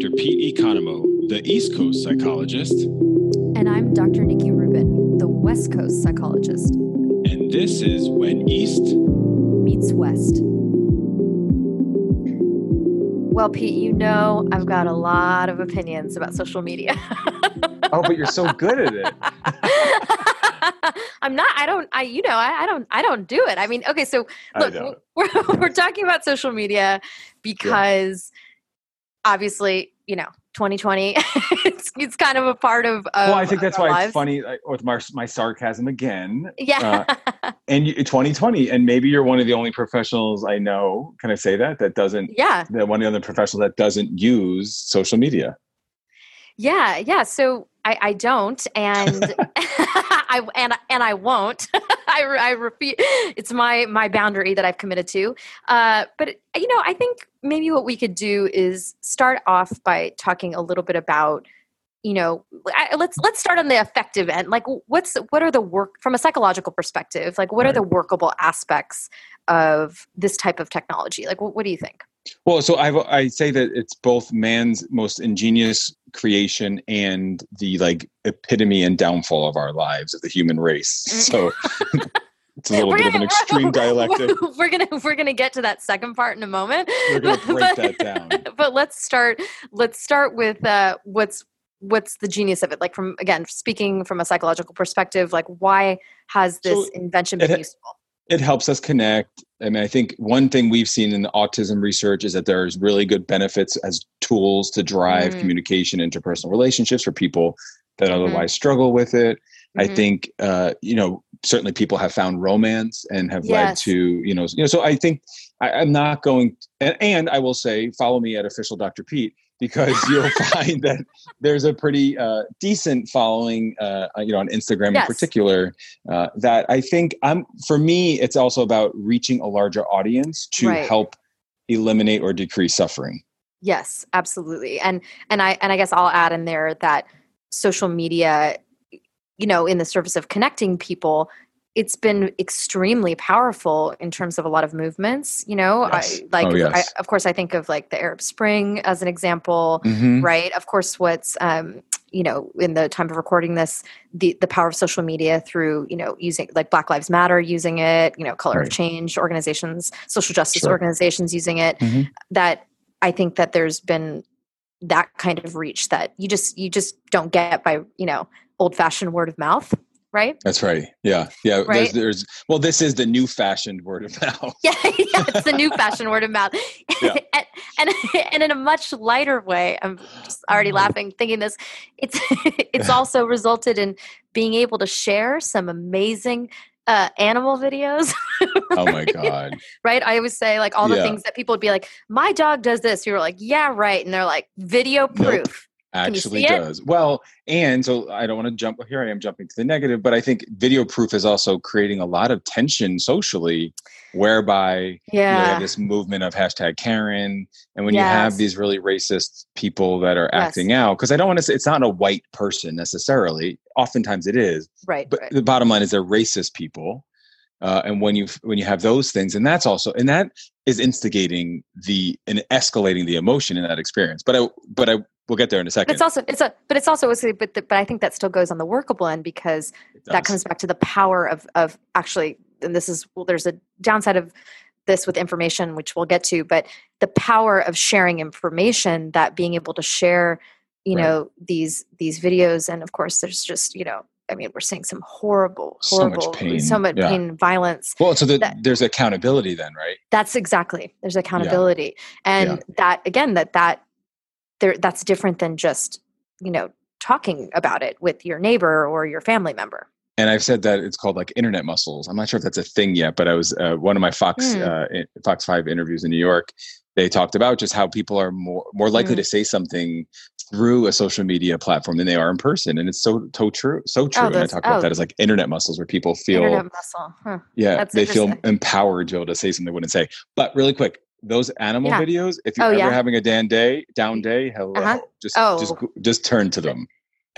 Dr. Pete Economou, the East Coast psychologist. And I'm Dr. Nikki Rubin, the West Coast psychologist. And this is When East Meets West. Well, Pete, you know I've got a lot of opinions about social media. oh, but you're so good at it. I'm not. I don't. I. You know. I, I don't. I don't do it. I mean. Okay. So look, we're we're talking about social media because yeah. Obviously, you know, 2020. it's it's kind of a part of. of well, I think that's why lives. it's funny with my, my sarcasm again. Yeah. Uh, and you, 2020, and maybe you're one of the only professionals I know. Can I say that that doesn't? Yeah. That one of the other professionals that doesn't use social media. Yeah. Yeah. So I, I don't, and I and and I won't. I, I repeat, it's my my boundary that I've committed to. Uh, but you know, I think maybe what we could do is start off by talking a little bit about you know I, let's let's start on the effective end like what's what are the work from a psychological perspective like what right. are the workable aspects of this type of technology like what, what do you think well, so I I say that it's both man's most ingenious creation and the like epitome and downfall of our lives of the human race. Mm. So it's a little we're bit gonna, of an extreme dialectic. We're gonna we're gonna get to that second part in a moment. We're gonna break but, that down. But let's start let's start with uh, what's what's the genius of it like from again speaking from a psychological perspective like why has this so invention been it, useful it helps us connect. I mean, I think one thing we've seen in the autism research is that there's really good benefits as tools to drive mm. communication, interpersonal relationships for people that mm-hmm. otherwise struggle with it. Mm-hmm. I think, uh, you know, certainly people have found romance and have yes. led to, you know, you know. So I think I, am not going, and, and I will say, follow me at official Dr. Pete because you'll find that there's a pretty uh, decent following, uh, you know, on Instagram yes. in particular. Uh, that I think I'm for me, it's also about reaching a larger audience to right. help eliminate or decrease suffering. Yes, absolutely, and and I and I guess I'll add in there that social media, you know, in the service of connecting people, it's been extremely powerful in terms of a lot of movements you know yes. I, like oh, yes. I, of course i think of like the arab spring as an example mm-hmm. right of course what's um, you know in the time of recording this the the power of social media through you know using like black lives matter using it you know color right. of change organizations social justice sure. organizations using it mm-hmm. that i think that there's been that kind of reach that you just you just don't get by you know old fashioned word of mouth right? That's right. Yeah, yeah. Right? There's, there's, well, this is the new fashioned word of mouth. yeah, yeah, it's the new fashioned word of mouth, yeah. and, and, and in a much lighter way. I'm just already mm-hmm. laughing thinking this. It's it's also resulted in being able to share some amazing uh, animal videos. right? Oh my god! Right? I always say like all the yeah. things that people would be like, "My dog does this." You're like, "Yeah, right," and they're like, "Video proof." Actually does. Well, and so I don't want to jump here. I am jumping to the negative, but I think video proof is also creating a lot of tension socially, whereby yeah. you know, this movement of hashtag Karen, and when yes. you have these really racist people that are yes. acting out, because I don't want to say it's not a white person necessarily. Oftentimes it is, right? But right. the bottom line is they're racist people. Uh, and when you when you have those things, and that's also and that is instigating the and escalating the emotion in that experience. But I but I we'll get there in a second. But it's also it's a but it's also but the, but I think that still goes on the workable end because that comes back to the power of of actually and this is well there's a downside of this with information which we'll get to but the power of sharing information that being able to share you right. know these these videos and of course there's just you know I mean, we're seeing some horrible, horrible, so much pain, so much yeah. pain violence. Well, so the, that, there's accountability then, right? That's exactly. There's accountability, yeah. and yeah. that again, that that there that's different than just you know talking about it with your neighbor or your family member and I've said that it's called like internet muscles. I'm not sure if that's a thing yet, but I was uh, one of my Fox mm. uh, Fox Five interviews in New York. They talked about just how people are more more likely mm. to say something through a social media platform than they are in person, and it's so so true, so true. Oh, and I talk about oh. that as like internet muscles, where people feel internet muscle. Huh. Yeah, that's they feel empowered to be able to say something they wouldn't say. But really quick, those animal yeah. videos if you're oh, ever yeah. having a down day down day hello uh-huh. just oh. just just turn to them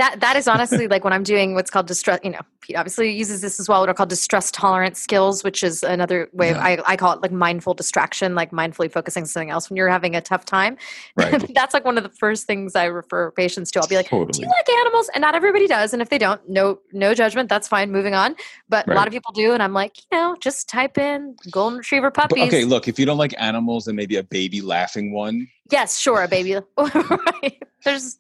that that is honestly like when I'm doing what's called distress. You know, Pete obviously uses this as well. What are called distress tolerance skills, which is another way of, I, I call it like mindful distraction, like mindfully focusing on something else when you're having a tough time. Right. That's like one of the first things I refer patients to. I'll be like, "Do you like animals?" And not everybody does, and if they don't, no no judgment. That's fine. Moving on. But a lot of people do, and I'm like, you know, just type in golden retriever But, puppies. okay, look, if you don't like animals, then maybe a baby laughing one. Yes, sure, a baby. right. There's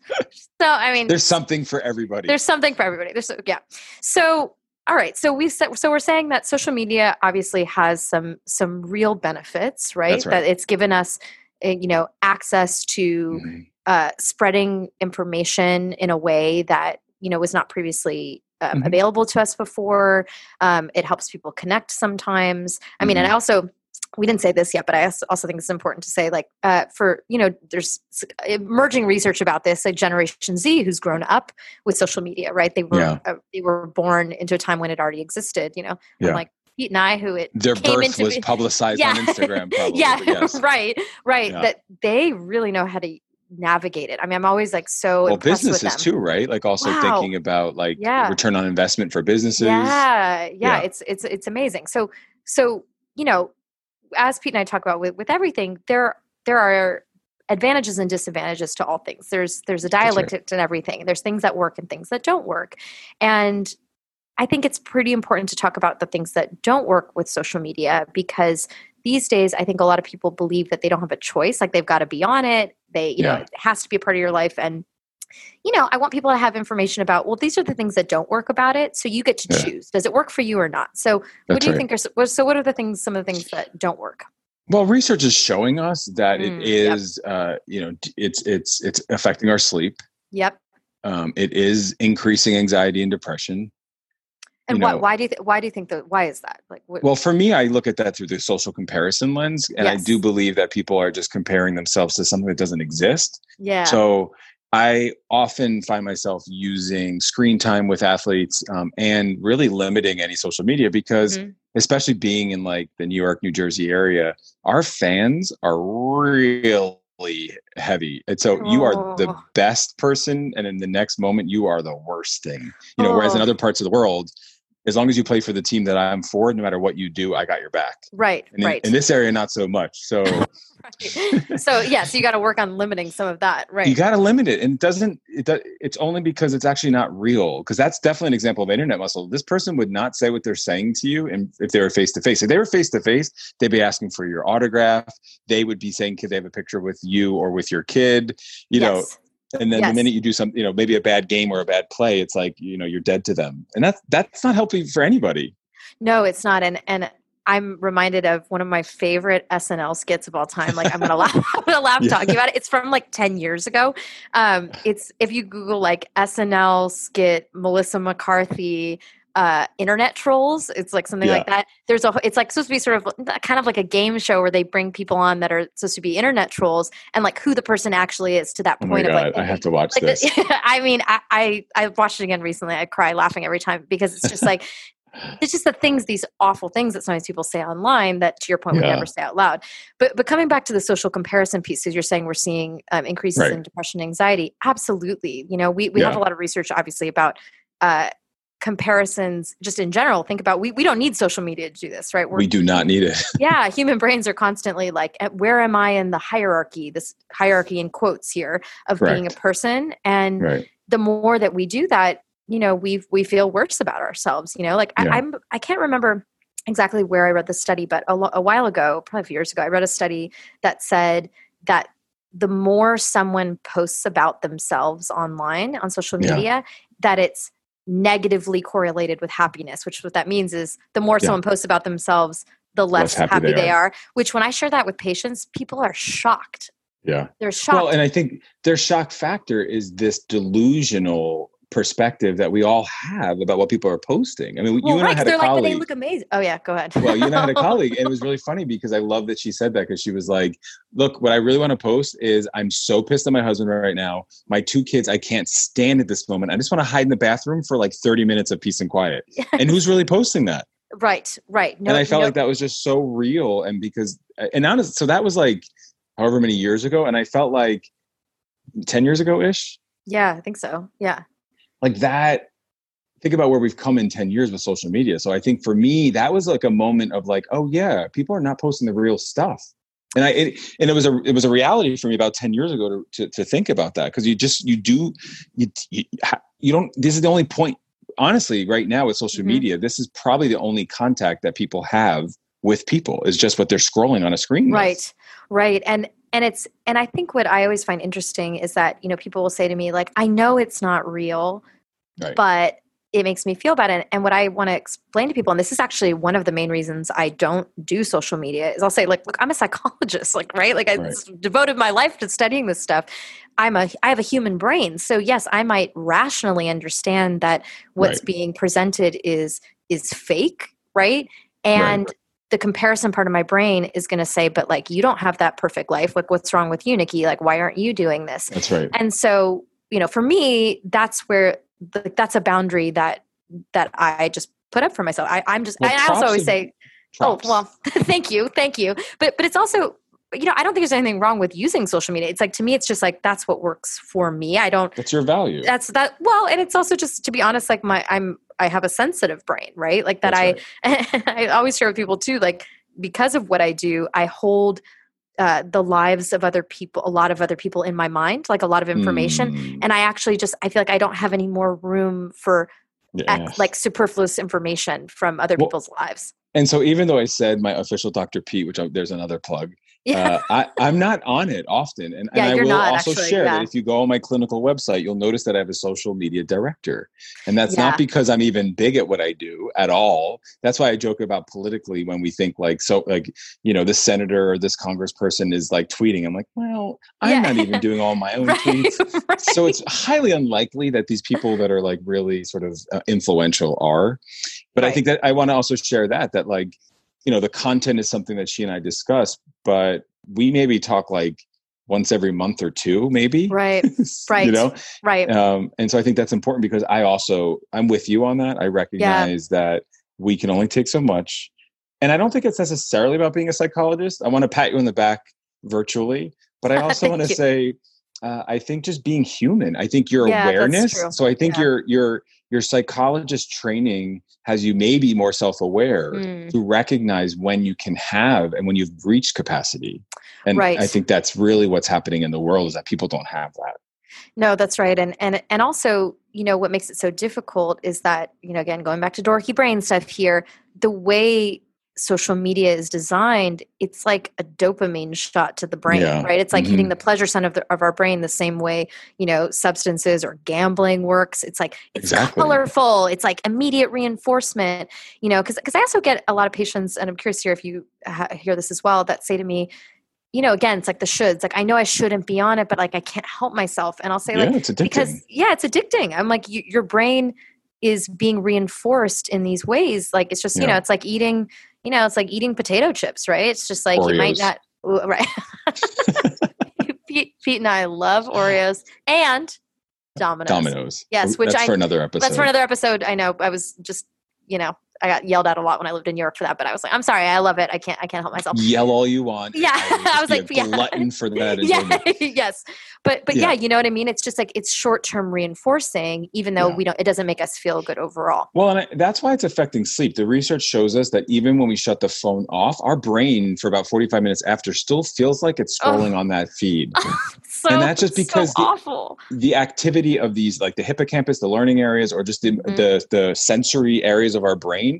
so I mean, There's something for everybody. there's something for everybody. There's yeah. So all right. So we said so we're saying that social media obviously has some some real benefits, right? Right. That it's given us, uh, you know, access to Mhm. uh, spreading information in a way that you know was not previously um, Mhm. available to us before. Um, it helps people connect sometimes. I mean, and Mm-hmm. I also we didn't say this yet, but I also think it's important to say, like, uh, for you know, there's emerging research about this, like Generation Z, who's grown up with social media, right? They were Yeah. uh, they were born into a time when it already existed. You know, Yeah. unlike Pete and I, who it Their came birth was be- publicized Yeah. on Instagram, probably. yeah, yes. right, right. Yeah. That they really know how to navigate it. I mean, I'm always like so Well, impressed with businesses too, right? Like also Wow. thinking about like Yeah. return on investment for businesses. Yeah, yeah, Yeah. it's it's it's amazing. So so you know, as Pete and I talk about with with everything, there there are advantages and disadvantages to all things. There's there's a right. dialectic to everything. There's things that work and things that don't work. And I think it's pretty important to talk about the things that don't work with social media because these days I think a lot of people believe that they don't have a choice, like they've got to be on it. They, you know, it has to be a part of your life and you know, I want people to have information about, well, these are the things that don't work about it. So you get to Yeah. choose. Does it work for you or not? So what That's do you right. think are, so what are the things, some of the things that don't work? Well, research is showing us that Mm, it yep. uh, you know, it's it's it's affecting our sleep. Yep. Um, it is increasing anxiety and depression. And You why, know- why do you, th- why do you think that, why is that? Like, what, Well, for me, I look at that through the social comparison lens, and I do believe that people are just comparing themselves to something that doesn't exist. yeah. So I often find myself using screen time with athletes um, and really limiting any social media because, Mhm. especially being in like the New York, New Jersey area, our fans are really heavy. And so you are the Oh. best person, and in the next moment, you are the worst thing. You know, whereas in Oh. other parts of the world, as long as you play for the team that I'm for, no matter what you do, I got your back. right. And in, right. in this area, not so much. So right. So yeah, so you got to work on limiting some of that. Right. you got to limit it and it doesn't it does, it's only because it's actually not real because that's definitely an example of internet muscle this person would not say what they're saying to you and if they were face to face if they were face to face they'd be asking for your autograph they would be saying could they have a picture with you or with your kid you know Yes. And then Yes. the minute you do something you know maybe a bad game or a bad play it's like you know you're dead to them and that's that's not healthy for anybody No, it's not. And and I'm reminded of one of my favorite SNL skits of all time. Like I'm gonna laugh, I'm gonna laugh Yeah. talking about it. It's from like 10 years ago. Um, it's if you Google like SNL skit Melissa McCarthy uh internet trolls it's like something like that there's a it's like supposed to be sort of kind of like a game show where they bring people on that are supposed to be internet trolls and like who the person actually is to that oh point of god like i have to watch like this I mean, I, I I watched it again recently. I cry laughing every time because it's just like it's just the things, these awful things that sometimes people say online that, to your point, we never say out loud. But but coming back to the social comparison piece, because you're saying we're seeing um, increases Right. in depression, and anxiety. Absolutely, you know, we we have a lot of research, obviously, about. Uh, comparisons just in general think about we, we don't need social media to do this right? We're we do not need it. Yeah human brains are constantly like eh, where am i in the hierarchy this hierarchy in quotes here of being a person? And right. the more that we do that you know we we feel worse about ourselves you know? Like Yeah. I, i'm i can't remember exactly where i read the study but a, lo- a while ago probably a few years ago i read a study that said that the more someone posts about themselves online on social Yeah. media that it's negatively correlated with happiness which what that means is the more Yeah. someone posts about themselves the less, happy happy, they they are. are which when i share that with patients people are shocked yeah they're shocked Well, and I think their shock factor is this delusional perspective that we all have about what people are posting. I mean, well, you and I had a they're like, they colleague. look amazing. Oh yeah, go ahead. well, you and I had a colleague, and it was really funny because I love that she said that because she was like, "Look, what I really want to post is I'm so pissed at my husband right now. My two kids, I can't stand at this moment. I just want to hide in the bathroom for like 30 minutes of peace and quiet." And who's really posting that? right, right. No, and I felt no- like that was just so real, and because uh, and honest, so that was like however many years ago, and I felt like 10 years ago ish. Yeah, I think so. Yeah. Like that think about where we've come in 10 years with social media so i think for me that was like a moment of like oh yeah people are not posting the real stuff and i it, and it was a it was a reality for me about 10 years ago to to, to think about that because you just you do you, you you don't this is the only point honestly right now with social mm-hmm. media this is probably the only contact that people have with people is just what they're scrolling on a screen right with. right and and it's and i think what i always find interesting is that you know people will say to me like i know it's not real right. but it makes me feel bad and, and what i want to explain to people and this is actually one of the main reasons i don't do social media is i'll say like look i'm a psychologist like right like i right. devoted my life to studying this stuff i'm a i have a human brain so yes i might rationally understand that what's right. being presented is is fake right and right the comparison part of my brain is going to say, but like, you don't have that perfect life. Like, what's wrong with you, Nikki? Like, why aren't you doing this? That's right. And so, you know, for me, that's where the, that's a boundary that that I just put up for myself. I, I'm just. Well, I also always say, oh, props. "Oh, well, thank you, thank you." But but it's also you know, I don't think there's anything wrong with using social media. It's like to me, it's just like that's what works for me. I don't. That's your value. That's that. Well, and it's also just to be honest, like my I'm I have a sensitive brain, right? Like that I right. I always share with people too, like because of what I do, I hold uh, the lives of other people, a lot of other people in my mind, like a lot of information. Mm. And I actually just, I feel like I don't have any more room for yes. like superfluous information from other well, people's lives. And so, even though I said my official Dr. Pete, which I, there's another plug, yeah. Uh, I, am not on it often. And, yeah, and I will not, also actually, share yeah. that if you go on my clinical website, you'll notice that I have a social media director. And that's not because I'm even big at what I do at all. That's why I joke about politically when we think like, so like, you know, this senator or this congressperson is like tweeting. I'm like, well, I'm not even doing all my own right, tweets. Right. So it's highly unlikely that these people that are like really sort of uh, influential are. But right. I think that I want to also share that, that like, you know the content is something that she and i discuss but we maybe talk like once every month or two maybe right right you know right um, and so i think that's important because i also i'm with you on that i recognize yeah. that we can only take so much and i don't think it's necessarily about being a psychologist i want to pat you on the back virtually but i also want to say uh, I think just being human. I think your yeah, awareness. So I think yeah. your your your psychologist training has you maybe more self-aware mm. to recognize when you can have and when you've reached capacity. And right. I think that's really what's happening in the world is that people don't have that. No, that's right. And and and also, you know, what makes it so difficult is that, you know, again, going back to dorky brain stuff here, the way social media is designed, it's like a dopamine shot to the brain, yeah. right? It's like mm-hmm. hitting the pleasure center of, the, of our brain the same way, you know, substances or gambling works. It's like, it's exactly. colorful. It's like immediate reinforcement, you know, because because I also get a lot of patients, and I'm curious here if you ha- hear this as well, that say to me, you know, again, it's like the shoulds. Like I know I shouldn't be on it, but like I can't help myself. And I'll say yeah, like, because yeah, it's addicting. I'm like, you, your brain is being reinforced in these ways. Like it's just, yeah. you know, it's like eating you know, it's like eating potato chips, right? It's just like Oreos. you might not, right? Pete, Pete and I love Oreos and Domino's. Domino's. Yes, oh, which that's I, for another episode. That's for another episode. I know. I was just, you know, I got yelled at a lot when I lived in New York for that, but I was like, I'm sorry, I love it. I can't, I can't help myself. Yell all you want. Yeah, I, I was like, yeah. glutton for that. yeah, yes, but but yeah. yeah. you know what I mean. It's just like it's short term reinforcing, even though yeah. we don't. It doesn't make us feel good overall. Well, and I, that's why it's affecting sleep. The research shows us that even when we shut the phone off, our brain for about 45 minutes after still feels like it's scrolling oh. on that feed. so, and that's just because so the, the, activity of these, like the hippocampus, the learning areas, or just the, mm-hmm. the the sensory areas of our brain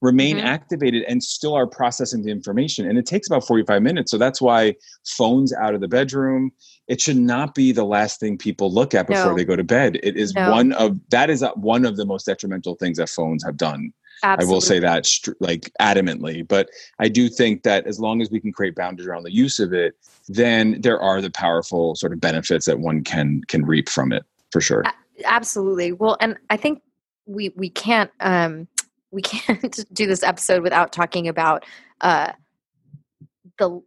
remain mm-hmm. activated and still are processing the information. And it takes about 45 minutes. So that's why phones out of the bedroom, it should not be the last thing people look at before no. they go to bed. It is no. one of that is one of the most detrimental things that phones have done. Absolutely. I will say that like adamantly, but I do think that as long as we can create boundaries around the use of it, then there are the powerful sort of benefits that one can can reap from it for sure. Absolutely. Well, and I think we we can't um we can't do this episode without talking about uh, the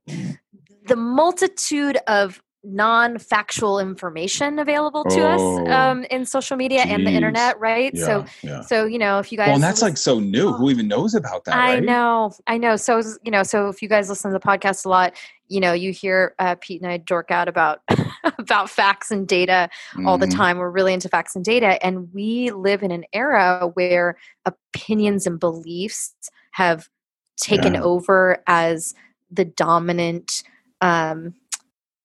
the multitude of non-factual information available to Oh, us um, in social media and the internet, right? Yeah, So, yeah. so you know, if you guys, Well, and that's lis- like so new. Oh. Who even knows about that? I right? know, I know. So, you know, so if you guys listen to the podcast a lot, you know, you hear uh, Pete and I dork out about about facts and data all the Mhm. time. We're really into facts and data, and we live in an era where opinions and beliefs have taken Yeah. over as the dominant um,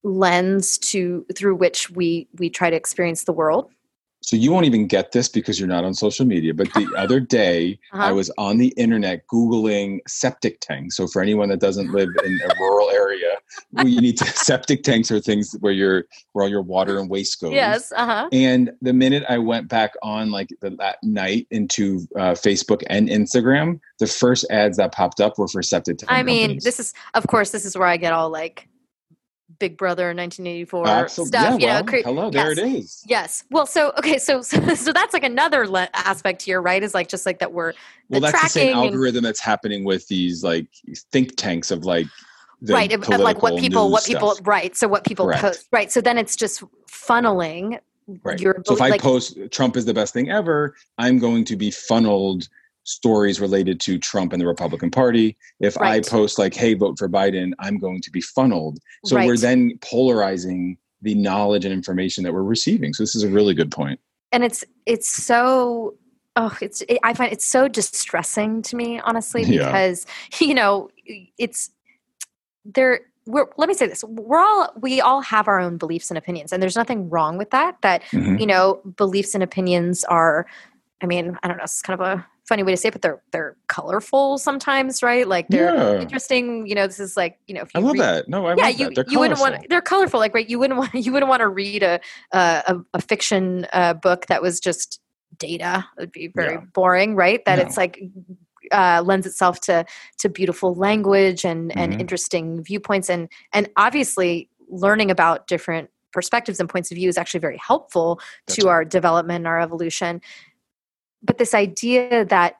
lens to through which we we try to experience the world. So you won't even get this because you're not on social media. But the other day, I Uh-huh. was on the internet googling septic tanks. So for anyone that doesn't live in a rural area, you need to septic tanks are things where your where all your water and waste goes. Yes, uh huh. And the minute I went back on like the, that night into uh, Facebook and Instagram, the first ads that popped up were for septic tanks I mean, companies. this is of course this is where I get all like Big Brother 1984 Absol- stuff. yeah, you well, know, cre- hello, there yes. it is. Yes. Well, so okay, so so, so that's like another le- aspect here, right? Is like just like that we're Well, that's the same tracking and- algorithm that's happening with these like think tanks of like right of, of like what people what people stuff. right. So what people Correct. post right. So then it's just funneling Right. your So if I post Trump is the best thing ever, I'm going to be funneled stories related to Trump and the Republican Party. If I post like, hey, vote for Biden, I'm going to be funneled. So we're then polarizing the knowledge and information that we're receiving. So this is a really good point. and it's it's so oh it's it, i find it's so distressing to me honestly Yeah. because you know it's there we're let me say this we're all we all have our own beliefs and opinions and there's nothing wrong with that that Mhm. you know beliefs and opinions are i mean i don't know it's kind of a funny way to say it but they're they're colorful sometimes right like they're Yeah. interesting you know this is like you know if I love read, that. No, I yeah, you you wouldn't want they're colorful like right you wouldn't want you wouldn't want to read a a, a, fiction uh, book that was just data it would be very Yeah. boring right that No. it's like uh, lends itself to to beautiful language and and Mhm. interesting viewpoints and and obviously learning about different perspectives and points of view is actually very helpful That's to right. our development and our evolution but this idea that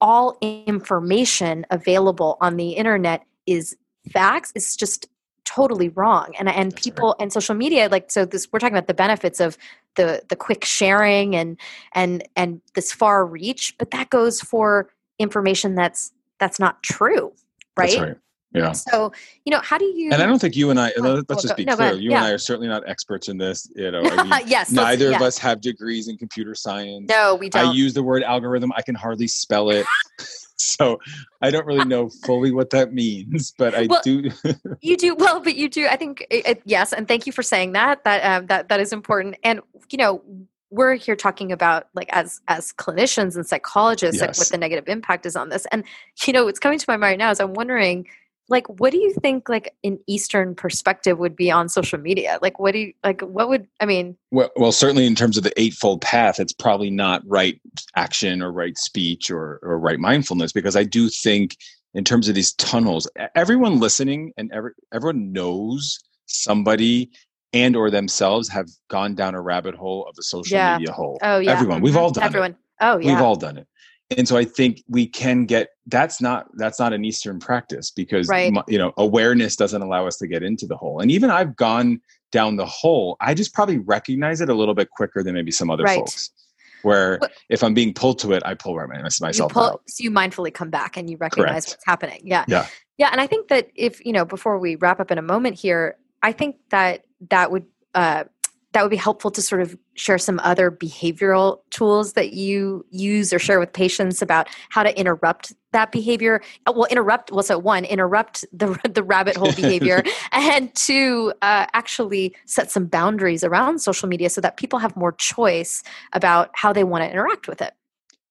all information available on the internet is facts is just totally wrong and and That's right. people and social media like so this we're talking about the benefits of the the quick sharing and and and this far reach but that goes for information that's that's not true right, right. Yeah. so you know how do you And I don't think you and I, Oh, let's oh, just be go clear, you Yeah. and I are certainly not experts in this. You know, I mean, yes neither of us have degrees in computer science. no we don't I use the word algorithm. I can hardly spell it. so I don't really know fully what that means, but I Well, do. You do well, but you do. I think it, it- yes, and thank you for saying that. That um, that that is important. And you know, we're here talking about like as as clinicians and psychologists, like what the negative impact is on this. And you know, what's coming to my mind now is I'm wondering, like, what do you think like an Eastern perspective would be on social media? Like, what do you like? What would I mean? well, well, certainly in terms of the eightfold path, it's probably not right action or right speech or, or right mindfulness, because I do think in terms of these tunnels, everyone listening and every, everyone knows somebody and or themselves have gone down a rabbit hole of the social Yeah. media hole. Oh yeah, Everyone. We've all done it. everyone. Oh yeah, we've all done it and so i think we can get that's not that's not an eastern practice because Right. you know awareness doesn't allow us to get into the hole and even i've gone down the hole i just probably recognize it a little bit quicker than maybe some other Right. folks where if i'm being pulled to it i pull right my- you myself pull, out so you mindfully come back and you recognize Correct. what's happening yeah Yeah. yeah and i think that if you know before we wrap up in a moment here i think that that would uh, that would be helpful to sort of share some other behavioral tools that you use or share with patients about how to interrupt that behavior Uh, well interrupt well so one interrupt the the rabbit hole behavior and two uh, actually set some boundaries around social media so that people have more choice about how they want to interact with it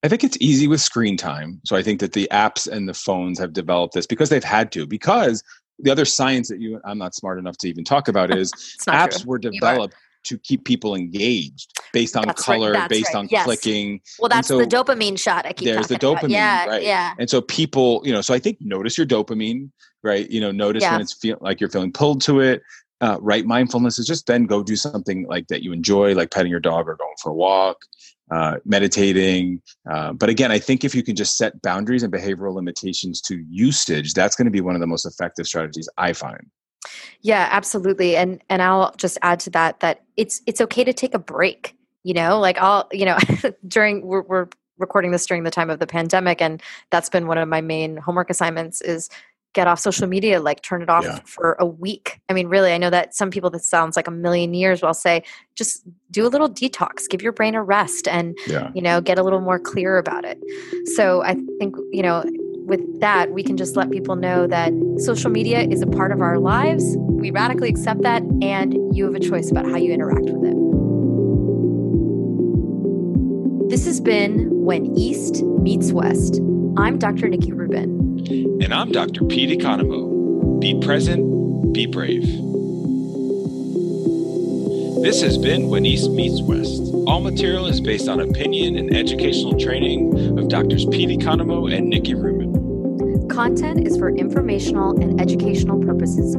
I think it's easy with screen time. So I think that the apps and the phones have developed this because they've had to. Because the other science that you I'm not smart enough to even talk about is apps true. were developed to keep people engaged based on That's color, that's based right, on yes. clicking. Well, that's so the dopamine shot I keep there's the talking about. dopamine, Yeah, right. yeah. And so people, you know, so I think notice your dopamine, right? You know, notice Yeah. when it's feel like you're feeling pulled to it. Uh, right mindfulness is just then go do something like that you enjoy, like petting your dog or going for a walk, uh, meditating. Uh, but again, I think if you can just set boundaries and behavioral limitations to usage, that's going to be one of the most effective strategies I find. Yeah, absolutely. And and I'll just add to that that it's it's okay to take a break. You know, like I'll you know during we're, we're recording this during the time of the pandemic, and that's been one of my main homework assignments is get off social media like turn it off yeah. for a week i mean really i know that some people that sounds like a million years will say just do a little detox give your brain a rest and yeah. you know get a little more clear about it so i think you know with that, we can just let people know that social media is a part of our lives. We radically accept that, and you have a choice about how you interact with it. This has been When East Meets West. I'm Dr. Nikki Rubin. And I'm Dr. Pete Economou. Be present, be brave. This has been When East Meets West. All material is based on opinion and educational training of Doctors Pete Economou and Nikki Rubin content is for informational and educational purposes.